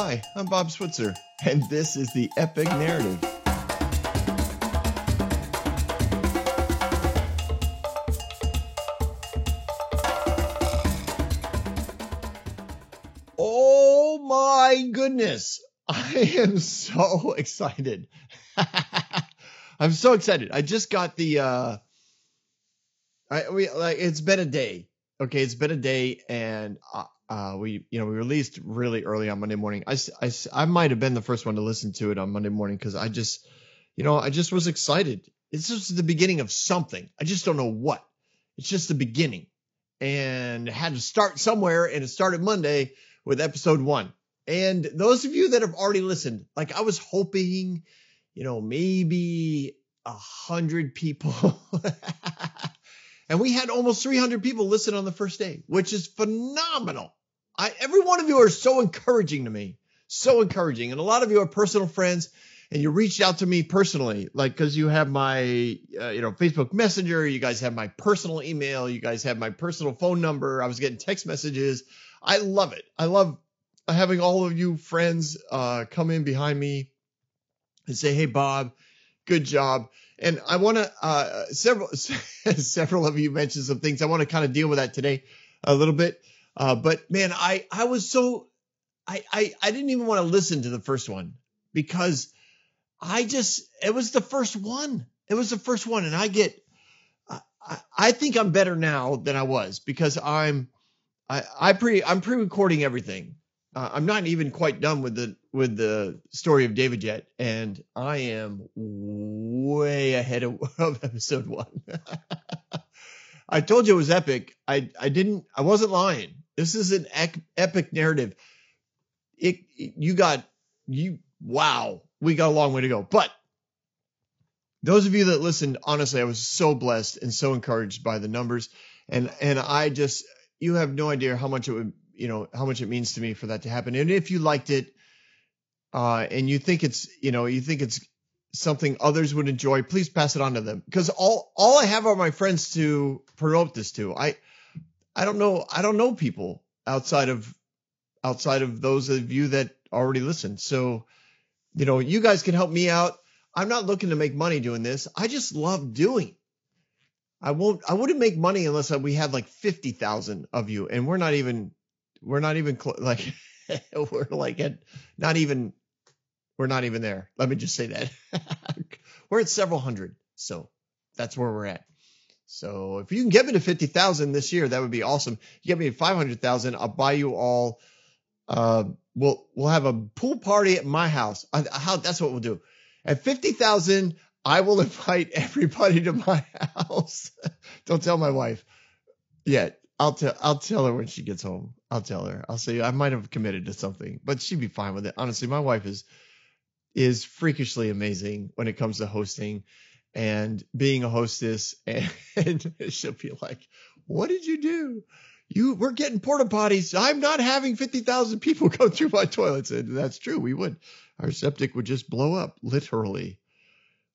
Hi, I'm Bob Switzer, and this is the Epic Narrative. Oh my goodness! I am so excited. I'm so excited. I just got the uh I we like it's been a day. Okay, it's been a day and uh we you know we released really early on Monday morning. I, I, I might have been the first one to listen to it on Monday morning cuz I just you know, I just was excited. It's just the beginning of something. I just don't know what. It's just the beginning. And had to start somewhere and it started Monday with episode 1. And those of you that have already listened, like I was hoping, you know, maybe a hundred people. and we had almost 300 people listen on the first day, which is phenomenal. I, every one of you are so encouraging to me, so encouraging. And a lot of you are personal friends and you reached out to me personally, like, cause you have my, uh, you know, Facebook messenger. You guys have my personal email. You guys have my personal phone number. I was getting text messages. I love it. I love having all of you friends, uh, come in behind me and say, Hey, Bob, good job. And I want to, uh, several, several of you mentioned some things. I want to kind of deal with that today a little bit. Uh, but man, I, I was so, I, I, I didn't even want to listen to the first one because I just, it was the first one. It was the first one. And I get, I, I- think I'm better now than I was because I'm, I, I pre, I'm pre-recording everything. Uh, I'm not even quite done with the with the story of David yet, and I am way ahead of, of episode one. I told you it was epic. I I didn't. I wasn't lying. This is an epic narrative. It, it you got you. Wow, we got a long way to go. But those of you that listened, honestly, I was so blessed and so encouraged by the numbers, and and I just you have no idea how much it would you know how much it means to me for that to happen. And if you liked it, uh, and you think it's you know you think it's something others would enjoy, please pass it on to them because all all I have are my friends to promote this to. I I don't know I don't know people outside of outside of those of you that already listen. So you know you guys can help me out. I'm not looking to make money doing this. I just love doing. I won't. I wouldn't make money unless we had like fifty thousand of you, and we're not even. We're not even cl- like. we're like at not even. We're not even there. Let me just say that. we're at several hundred, so that's where we're at. So if you can get me to fifty thousand this year, that would be awesome. You get me to five hundred thousand, I'll buy you all. Uh, we'll we'll have a pool party at my house. I, how that's what we'll do. At fifty thousand, I will invite everybody to my house. Don't tell my wife yet. I'll tell I'll tell her when she gets home. I'll tell her. I'll say I might have committed to something, but she'd be fine with it. Honestly, my wife is is freakishly amazing when it comes to hosting and being a hostess and, she'll be like, "What did you do? You we're getting porta potties. I'm not having 50,000 people go through my toilets." And that's true. We would. Our septic would just blow up literally.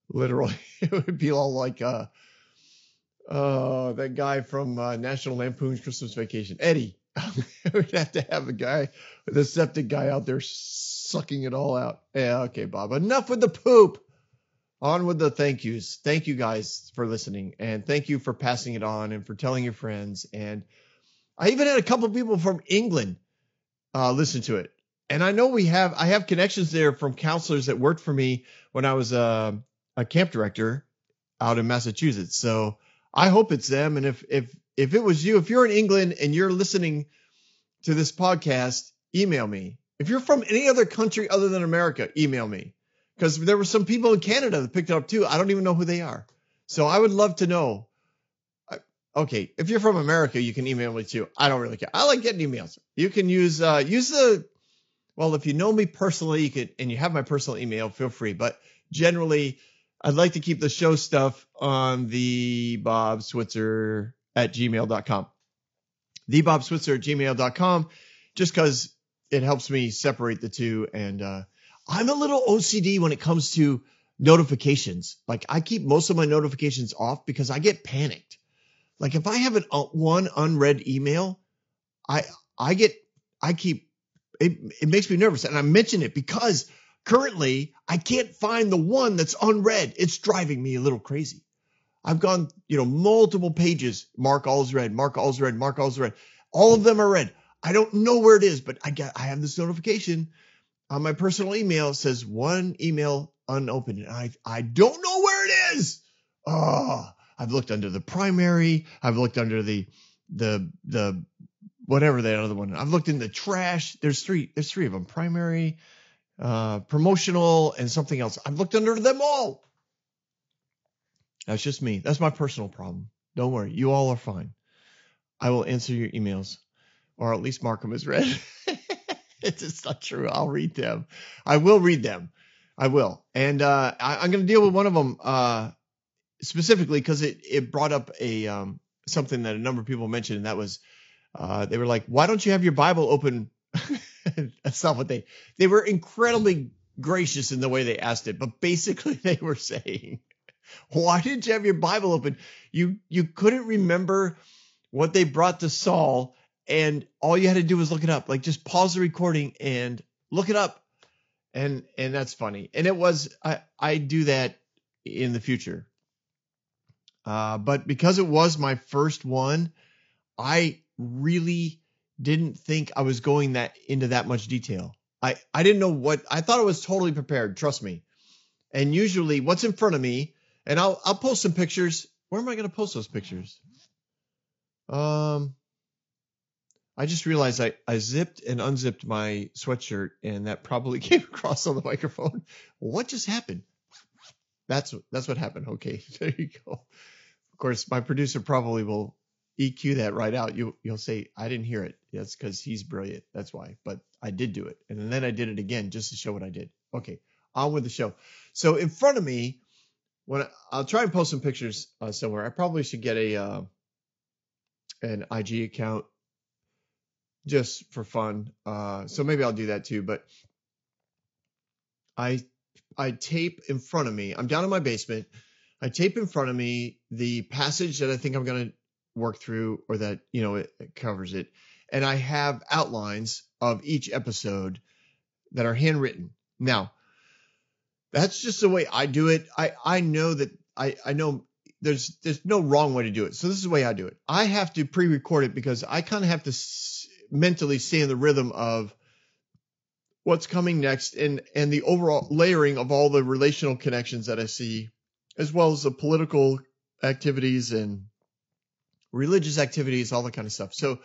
Literally. It would be all like uh uh that guy from uh, National Lampoon's Christmas Vacation, Eddie. We'd have to have a guy a septic guy out there sucking it all out. Yeah, okay, Bob. Enough with the poop. On with the thank yous. Thank you guys for listening, and thank you for passing it on and for telling your friends. And I even had a couple people from England uh, listen to it. And I know we have I have connections there from counselors that worked for me when I was uh, a camp director out in Massachusetts. So I hope it's them. And if if if it was you, if you're in England and you're listening to this podcast, email me. If you're from any other country other than America, email me. Because there were some people in Canada that picked it up too. I don't even know who they are. So I would love to know. Okay, if you're from America, you can email me too. I don't really care. I like getting emails. You can use uh use the well, if you know me personally, you could and you have my personal email, feel free. But generally, I'd like to keep the show stuff on the Bob Switzer at gmail.com. The Bob Switzer at gmail.com, just because it helps me separate the two. And uh, I'm a little OCD when it comes to notifications. Like I keep most of my notifications off because I get panicked. Like if I have an uh, one unread email, I I get I keep it, it makes me nervous. And I mention it because currently I can't find the one that's unread. It's driving me a little crazy. I've gone, you know, multiple pages. Mark all's read, Mark all's read, Mark all's read. All of them are read. I don't know where it is, but I got I have this notification on my personal email says one email unopened. And I I don't know where it is. Oh, I've looked under the primary. I've looked under the the the whatever that other one. I've looked in the trash. There's three. There's three of them. Primary, uh, promotional, and something else. I've looked under them all. That's just me. That's my personal problem. Don't worry. You all are fine. I will answer your emails, or at least mark them as read. it's not true. I'll read them. I will read them. I will. And uh, I, am going to deal with one of them uh, specifically because it, it brought up a um, something that a number of people mentioned, and that was uh, they were like, "Why don't you have your Bible open?" That's not what they they were incredibly gracious in the way they asked it, but basically they were saying, "Why didn't you have your Bible open? You you couldn't remember what they brought to Saul, and all you had to do was look it up. Like just pause the recording and look it up." And and that's funny. And it was I I do that in the future. Uh, but because it was my first one, I really didn't think I was going that into that much detail. I, I didn't know what I thought I was totally prepared, trust me. And usually what's in front of me, and I'll I'll post some pictures. Where am I gonna post those pictures? Um I just realized I, I zipped and unzipped my sweatshirt and that probably came across on the microphone. What just happened? That's that's what happened. Okay, there you go. Of course, my producer probably will EQ that right out. You you'll say I didn't hear it. That's because he's brilliant. That's why. But I did do it, and then I did it again just to show what I did. Okay, on with the show. So in front of me, when I, will try and post some pictures uh, somewhere. I probably should get a uh, an IG account just for fun. Uh, so maybe I'll do that too. But I I tape in front of me. I'm down in my basement. I tape in front of me the passage that I think I'm going to work through or that, you know, it, it covers it. And I have outlines of each episode that are handwritten. Now, that's just the way I do it. I, I know that I, I know there's there's no wrong way to do it. So this is the way I do it. I have to pre-record it because I kind of have to mentally stay in the rhythm of what's coming next and and the overall layering of all the relational connections that I see as well as the political activities and religious activities, all that kind of stuff. So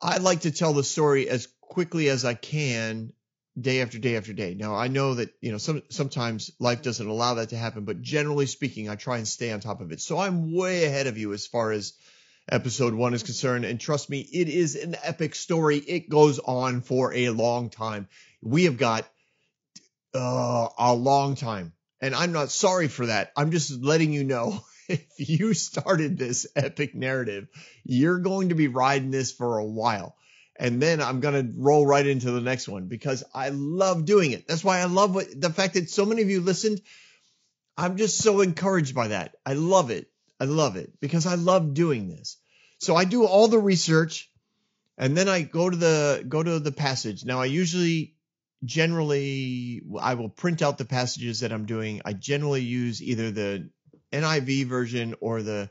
I like to tell the story as quickly as I can day after day after day. Now I know that, you know, some sometimes life doesn't allow that to happen, but generally speaking, I try and stay on top of it. So I'm way ahead of you as far as episode 1 is concerned and trust me, it is an epic story. It goes on for a long time. We have got uh, a long time. And I'm not sorry for that. I'm just letting you know if you started this epic narrative, you're going to be riding this for a while. And then I'm going to roll right into the next one because I love doing it. That's why I love what, the fact that so many of you listened. I'm just so encouraged by that. I love it. I love it because I love doing this. So I do all the research and then I go to the go to the passage. Now I usually generally I will print out the passages that I'm doing. I generally use either the NIV version or the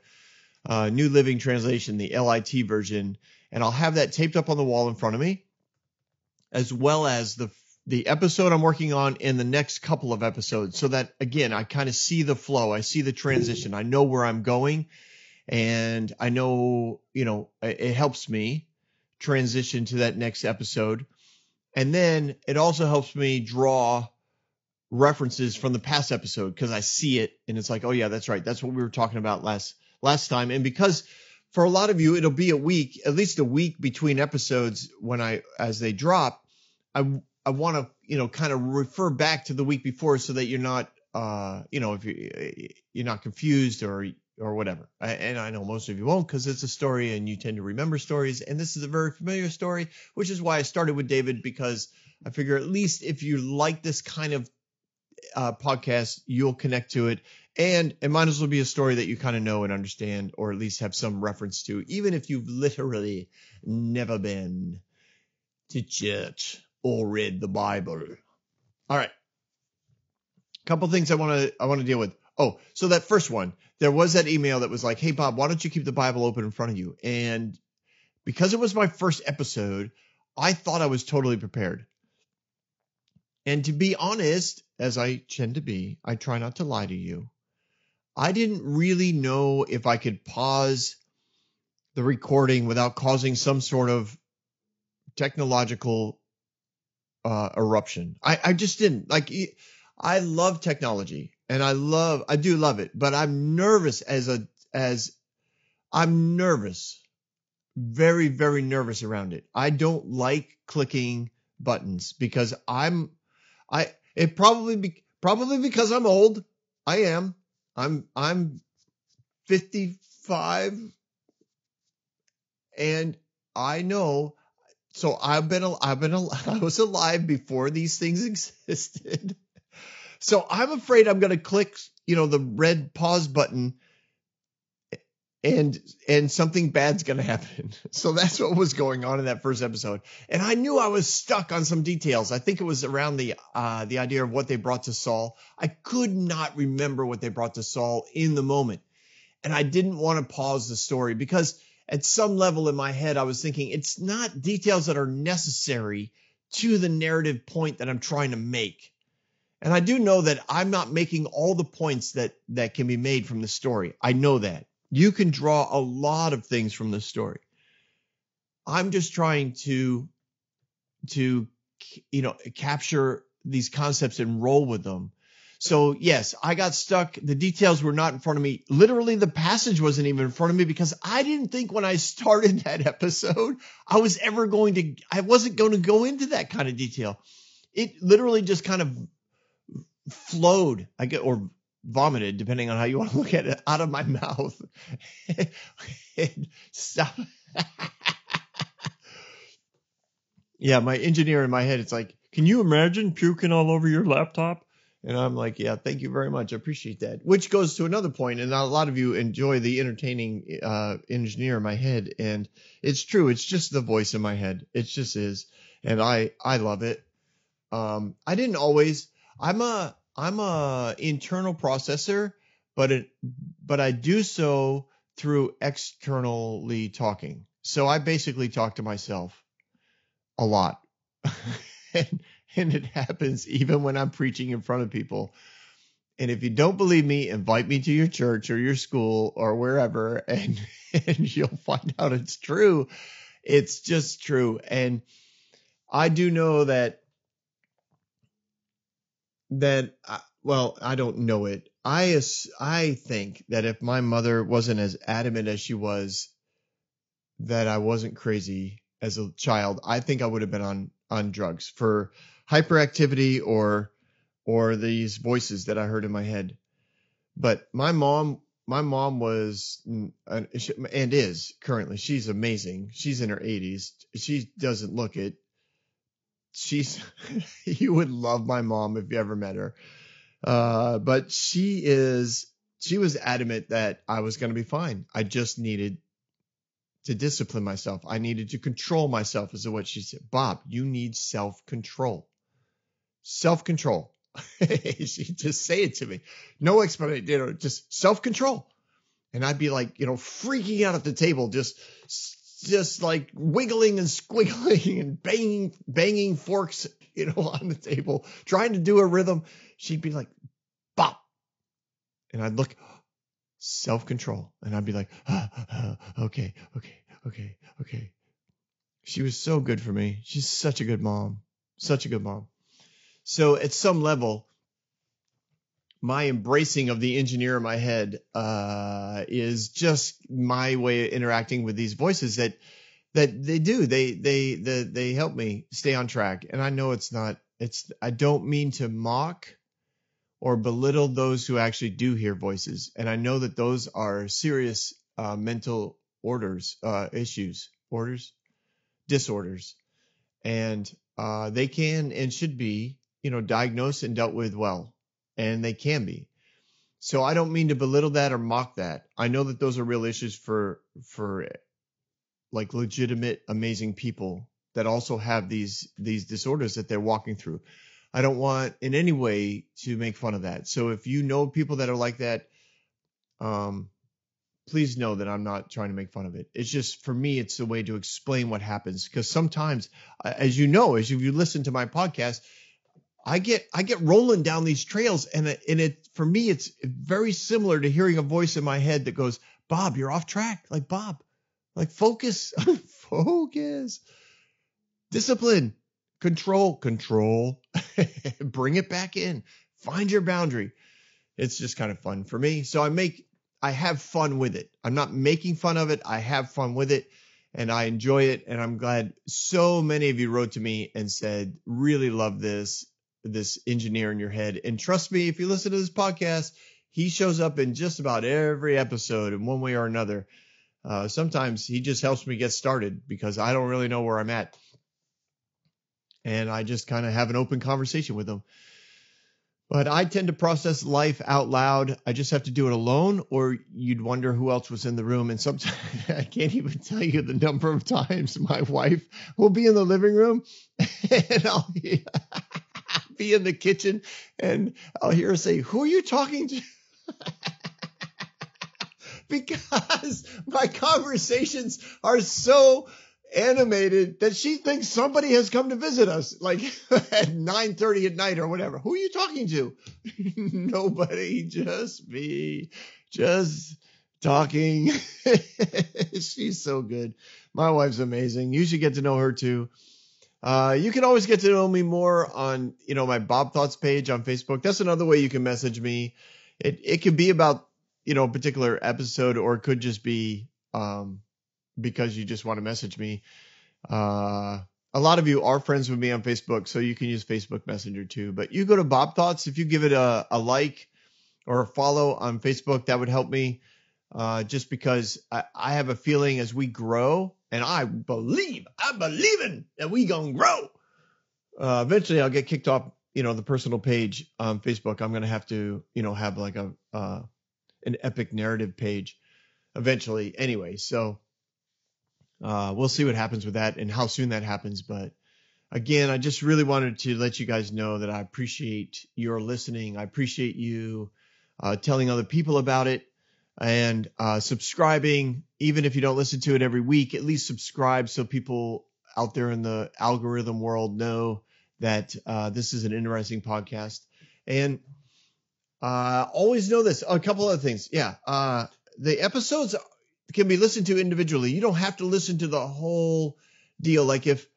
uh, New Living Translation, the LIT version, and I'll have that taped up on the wall in front of me, as well as the the episode I'm working on in the next couple of episodes, so that again I kind of see the flow, I see the transition, I know where I'm going, and I know you know it helps me transition to that next episode, and then it also helps me draw references from the past episode because I see it and it's like, oh yeah, that's right. That's what we were talking about last last time. And because for a lot of you, it'll be a week, at least a week between episodes when I as they drop. I I want to you know kind of refer back to the week before so that you're not uh you know if you're you're not confused or or whatever. I, and I know most of you won't because it's a story and you tend to remember stories. And this is a very familiar story, which is why I started with David because I figure at least if you like this kind of uh, podcast, you'll connect to it. And it might as well be a story that you kind of know and understand, or at least have some reference to, even if you've literally never been to church. Or read the Bible. All right. A Couple things I want to I want to deal with. Oh, so that first one, there was that email that was like, "Hey Bob, why don't you keep the Bible open in front of you?" And because it was my first episode, I thought I was totally prepared. And to be honest, as I tend to be, I try not to lie to you. I didn't really know if I could pause the recording without causing some sort of technological uh, eruption. I, I just didn't like. I love technology and I love, I do love it, but I'm nervous as a, as I'm nervous, very, very nervous around it. I don't like clicking buttons because I'm, I, it probably be, probably because I'm old. I am. I'm, I'm 55 and I know so I've been I've been I was alive before these things existed. So I'm afraid I'm going to click, you know, the red pause button and and something bad's going to happen. So that's what was going on in that first episode. And I knew I was stuck on some details. I think it was around the uh the idea of what they brought to Saul. I could not remember what they brought to Saul in the moment. And I didn't want to pause the story because at some level in my head, I was thinking it's not details that are necessary to the narrative point that I'm trying to make. And I do know that I'm not making all the points that that can be made from the story. I know that. You can draw a lot of things from the story. I'm just trying to to you know capture these concepts and roll with them so yes, I got stuck. The details were not in front of me. Literally, the passage wasn't even in front of me because I didn't think when I started that episode, I was ever going to, I wasn't going to go into that kind of detail. It literally just kind of flowed, I get, or vomited, depending on how you want to look at it, out of my mouth. Stop. yeah, my engineer in my head, it's like, can you imagine puking all over your laptop? And I'm like, yeah, thank you very much. I appreciate that. Which goes to another point, and a lot of you enjoy the entertaining uh, engineer in my head, and it's true. It's just the voice in my head. It just is, and I I love it. Um, I didn't always. I'm a I'm a internal processor, but it but I do so through externally talking. So I basically talk to myself a lot. and, and it happens even when I'm preaching in front of people. And if you don't believe me, invite me to your church or your school or wherever, and, and you'll find out it's true. It's just true. And I do know that, that, uh, well, I don't know it. I, I think that if my mother wasn't as adamant as she was that I wasn't crazy as a child, I think I would have been on, on drugs for hyperactivity or or these voices that I heard in my head. But my mom, my mom was and is currently. She's amazing. She's in her 80s. She doesn't look it. She's you would love my mom if you ever met her. Uh, but she is she was adamant that I was going to be fine. I just needed to discipline myself. I needed to control myself, is what she said. Bob, you need self control self control. She'd just say it to me. No explanation, you know, just self control. And I'd be like, you know, freaking out at the table, just, just like wiggling and squiggling and banging, banging forks, you know, on the table, trying to do a rhythm. She'd be like, bop. And I'd look, self control. And I'd be like, ah, ah, okay, okay, okay, okay. She was so good for me. She's such a good mom. Such a good mom. So at some level, my embracing of the engineer in my head uh, is just my way of interacting with these voices that that they do. They they they they help me stay on track. And I know it's not. It's I don't mean to mock or belittle those who actually do hear voices. And I know that those are serious uh, mental orders, uh, issues, orders, disorders, and uh, they can and should be you know, diagnosed and dealt with well, and they can be. So I don't mean to belittle that or mock that. I know that those are real issues for for like legitimate, amazing people that also have these these disorders that they're walking through. I don't want in any way to make fun of that. So if you know people that are like that, um, please know that I'm not trying to make fun of it. It's just for me, it's a way to explain what happens because sometimes, as you know, as you listen to my podcast, I get I get rolling down these trails, and it, and it for me, it's very similar to hearing a voice in my head that goes, "Bob, you're off track." Like Bob, like focus, focus, discipline, control, control, bring it back in, find your boundary. It's just kind of fun for me. So I make I have fun with it. I'm not making fun of it. I have fun with it and I enjoy it. And I'm glad so many of you wrote to me and said, really love this, this engineer in your head. And trust me, if you listen to this podcast, he shows up in just about every episode in one way or another. Uh, sometimes he just helps me get started because I don't really know where I'm at. And I just kind of have an open conversation with him. But I tend to process life out loud. I just have to do it alone, or you'd wonder who else was in the room. And sometimes I can't even tell you the number of times my wife will be in the living room and I'll be in the kitchen and I'll hear her say, Who are you talking to? because my conversations are so animated that she thinks somebody has come to visit us like at 9:30 at night or whatever. Who are you talking to? Nobody, just me. Just talking. She's so good. My wife's amazing. You should get to know her too. Uh, you can always get to know me more on, you know, my Bob Thoughts page on Facebook. That's another way you can message me. It it could be about, you know, a particular episode or it could just be um because you just want to message me. Uh, a lot of you are friends with me on Facebook, so you can use Facebook Messenger too. But you go to Bob Thoughts, if you give it a, a like or a follow on Facebook, that would help me. Uh, just because I, I, have a feeling as we grow, and I believe, I believe in that we gonna grow. Uh, eventually, I'll get kicked off, you know, the personal page on Facebook. I'm gonna have to, you know, have like a uh, an epic narrative page eventually. Anyway, so uh, we'll see what happens with that and how soon that happens. But again, I just really wanted to let you guys know that I appreciate your listening. I appreciate you uh, telling other people about it and uh, subscribing. Even if you don't listen to it every week, at least subscribe so people out there in the algorithm world know that uh, this is an interesting podcast. And uh, always know this. A couple other things. Yeah. Uh, the episodes can be listened to individually. You don't have to listen to the whole deal. Like if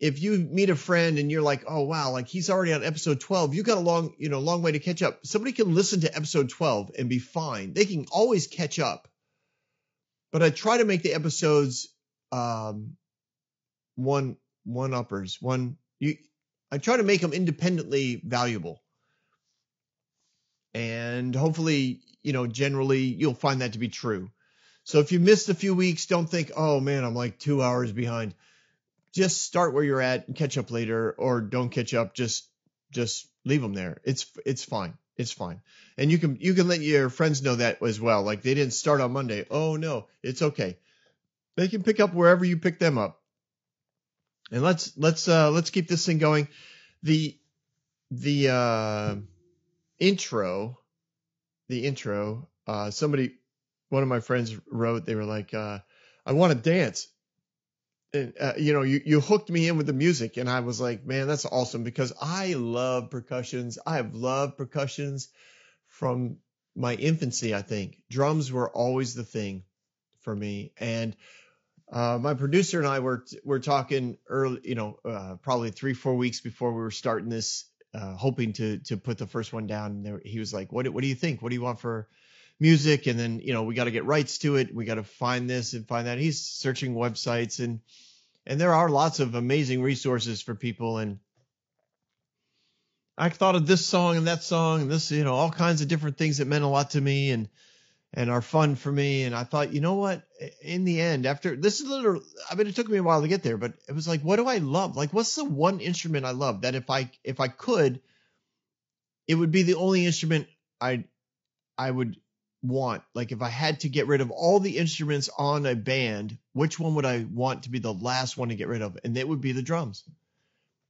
if you meet a friend and you're like, oh wow, like he's already on episode 12, you got a long, you know, long way to catch up. Somebody can listen to episode 12 and be fine. They can always catch up. But I try to make the episodes um one one uppers, one you I try to make them independently valuable. And hopefully, you know, generally you'll find that to be true. So if you missed a few weeks, don't think, oh man, I'm like two hours behind. Just start where you're at and catch up later, or don't catch up. Just just leave them there. It's it's fine. It's fine. And you can you can let your friends know that as well. Like they didn't start on Monday. Oh no, it's okay. They can pick up wherever you pick them up. And let's let's uh let's keep this thing going. The the uh intro the intro uh somebody one of my friends wrote, they were like, uh, I want to dance. And, uh, you know, you, you hooked me in with the music and I was like, man, that's awesome because I love percussions. I have loved percussions from my infancy, I think. Drums were always the thing for me. And, uh, my producer and I were, were talking early, you know, uh, probably three, four weeks before we were starting this, uh, hoping to, to put the first one down. There, he was like, what, what do you think? What do you want for, music and then you know we got to get rights to it. We got to find this and find that. He's searching websites and and there are lots of amazing resources for people and i thought of this song and that song and this you know all kinds of different things that meant a lot to me and and are fun for me and i thought you know what? In the end after this is little i mean it took me a while to get there but it was like what do i love? Like what's the one instrument i love that if i if i could it would be the only instrument i i would want? Like if I had to get rid of all the instruments on a band, which one would I want to be the last one to get rid of? And it would be the drums.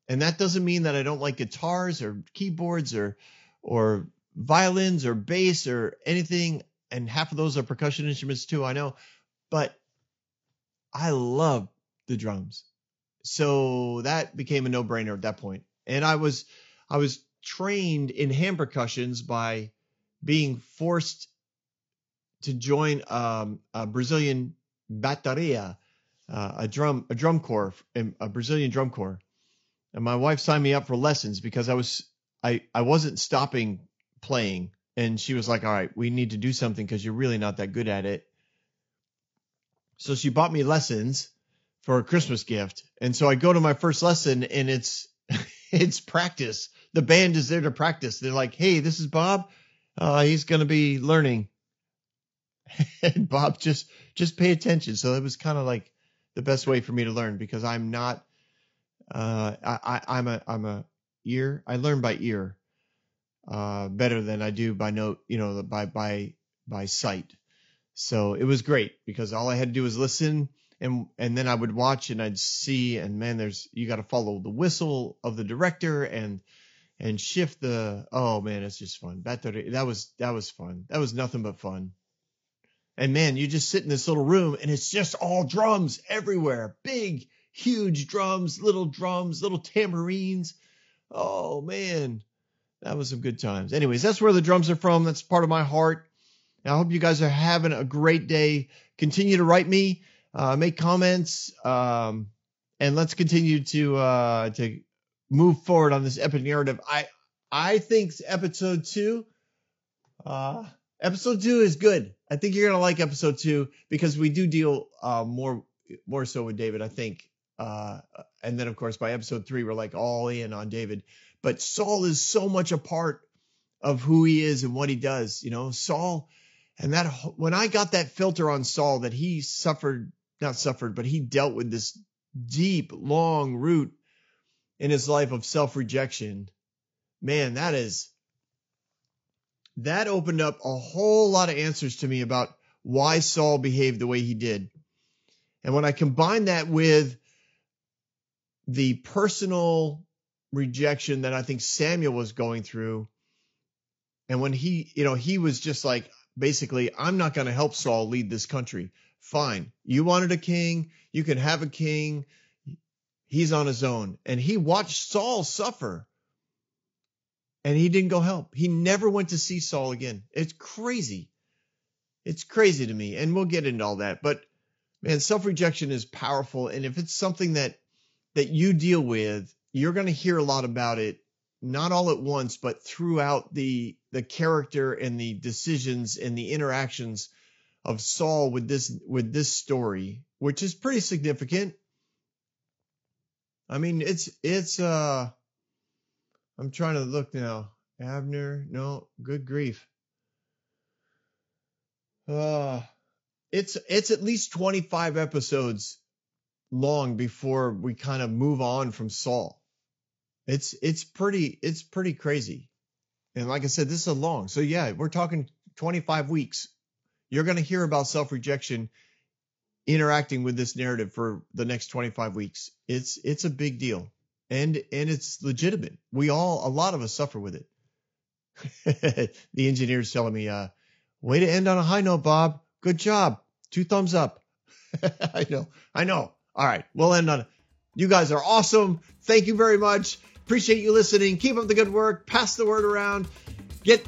And that doesn't mean that I don't like guitars or keyboards or or violins or bass or anything. And half of those are percussion instruments too, I know. But I love the drums. So that became a no-brainer at that point. And I was I was trained in hand percussions by being forced to join um, a Brazilian bateria, uh, a drum a drum corps, a Brazilian drum corps. And my wife signed me up for lessons because I was I I wasn't stopping playing, and she was like, "All right, we need to do something because you're really not that good at it." So she bought me lessons for a Christmas gift, and so I go to my first lesson, and it's it's practice. The band is there to practice. They're like, "Hey, this is Bob. Uh, he's going to be learning." and Bob just just pay attention. So it was kind of like the best way for me to learn because I'm not uh I, I am a I'm a ear I learn by ear uh better than I do by note you know by by by sight. So it was great because all I had to do was listen and and then I would watch and I'd see and man there's you got to follow the whistle of the director and and shift the oh man it's just fun that that was that was fun that was nothing but fun and man, you just sit in this little room and it's just all drums everywhere. Big, huge drums, little drums, little tambourines. Oh man, that was some good times. Anyways, that's where the drums are from. That's part of my heart. And I hope you guys are having a great day. Continue to write me, uh, make comments, um, and let's continue to uh, to move forward on this epic narrative. I I think episode two. Uh, episode two is good. I think you're gonna like episode two because we do deal uh, more more so with David. I think, uh, and then of course by episode three we're like all in on David. But Saul is so much a part of who he is and what he does. You know, Saul, and that when I got that filter on Saul that he suffered, not suffered, but he dealt with this deep, long root in his life of self rejection. Man, that is that opened up a whole lot of answers to me about why Saul behaved the way he did. And when I combine that with the personal rejection that I think Samuel was going through, and when he, you know, he was just like, basically, I'm not going to help Saul lead this country. Fine. You wanted a king. You can have a king. He's on his own. And he watched Saul suffer and he didn't go help. He never went to see Saul again. It's crazy. It's crazy to me. And we'll get into all that. But man, self-rejection is powerful. And if it's something that that you deal with, you're going to hear a lot about it, not all at once, but throughout the the character and the decisions and the interactions of Saul with this with this story, which is pretty significant. I mean, it's it's uh I'm trying to look now. Abner, no, good grief. Uh, it's it's at least 25 episodes long before we kind of move on from Saul. It's it's pretty it's pretty crazy. And like I said, this is a long. So yeah, we're talking 25 weeks. You're going to hear about self-rejection interacting with this narrative for the next 25 weeks. It's it's a big deal and and it's legitimate. We all, a lot of us, suffer with it. the engineer's telling me, uh, "Way to end on a high note, Bob. Good job. Two thumbs up." I know, I know. All right, we'll end on. You guys are awesome. Thank you very much. Appreciate you listening. Keep up the good work. Pass the word around. Get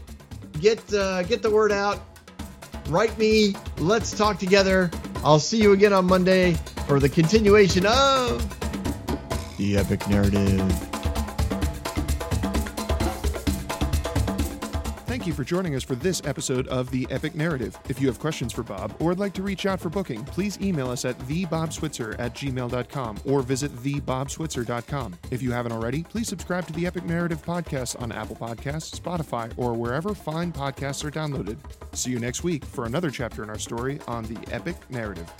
get uh, get the word out. Write me. Let's talk together. I'll see you again on Monday for the continuation of the epic narrative. Thank you for joining us for this episode of The Epic Narrative. If you have questions for Bob or would like to reach out for booking, please email us at thebobswitzer at gmail.com or visit thebobswitzer.com. If you haven't already, please subscribe to the Epic Narrative podcast on Apple Podcasts, Spotify, or wherever fine podcasts are downloaded. See you next week for another chapter in our story on The Epic Narrative.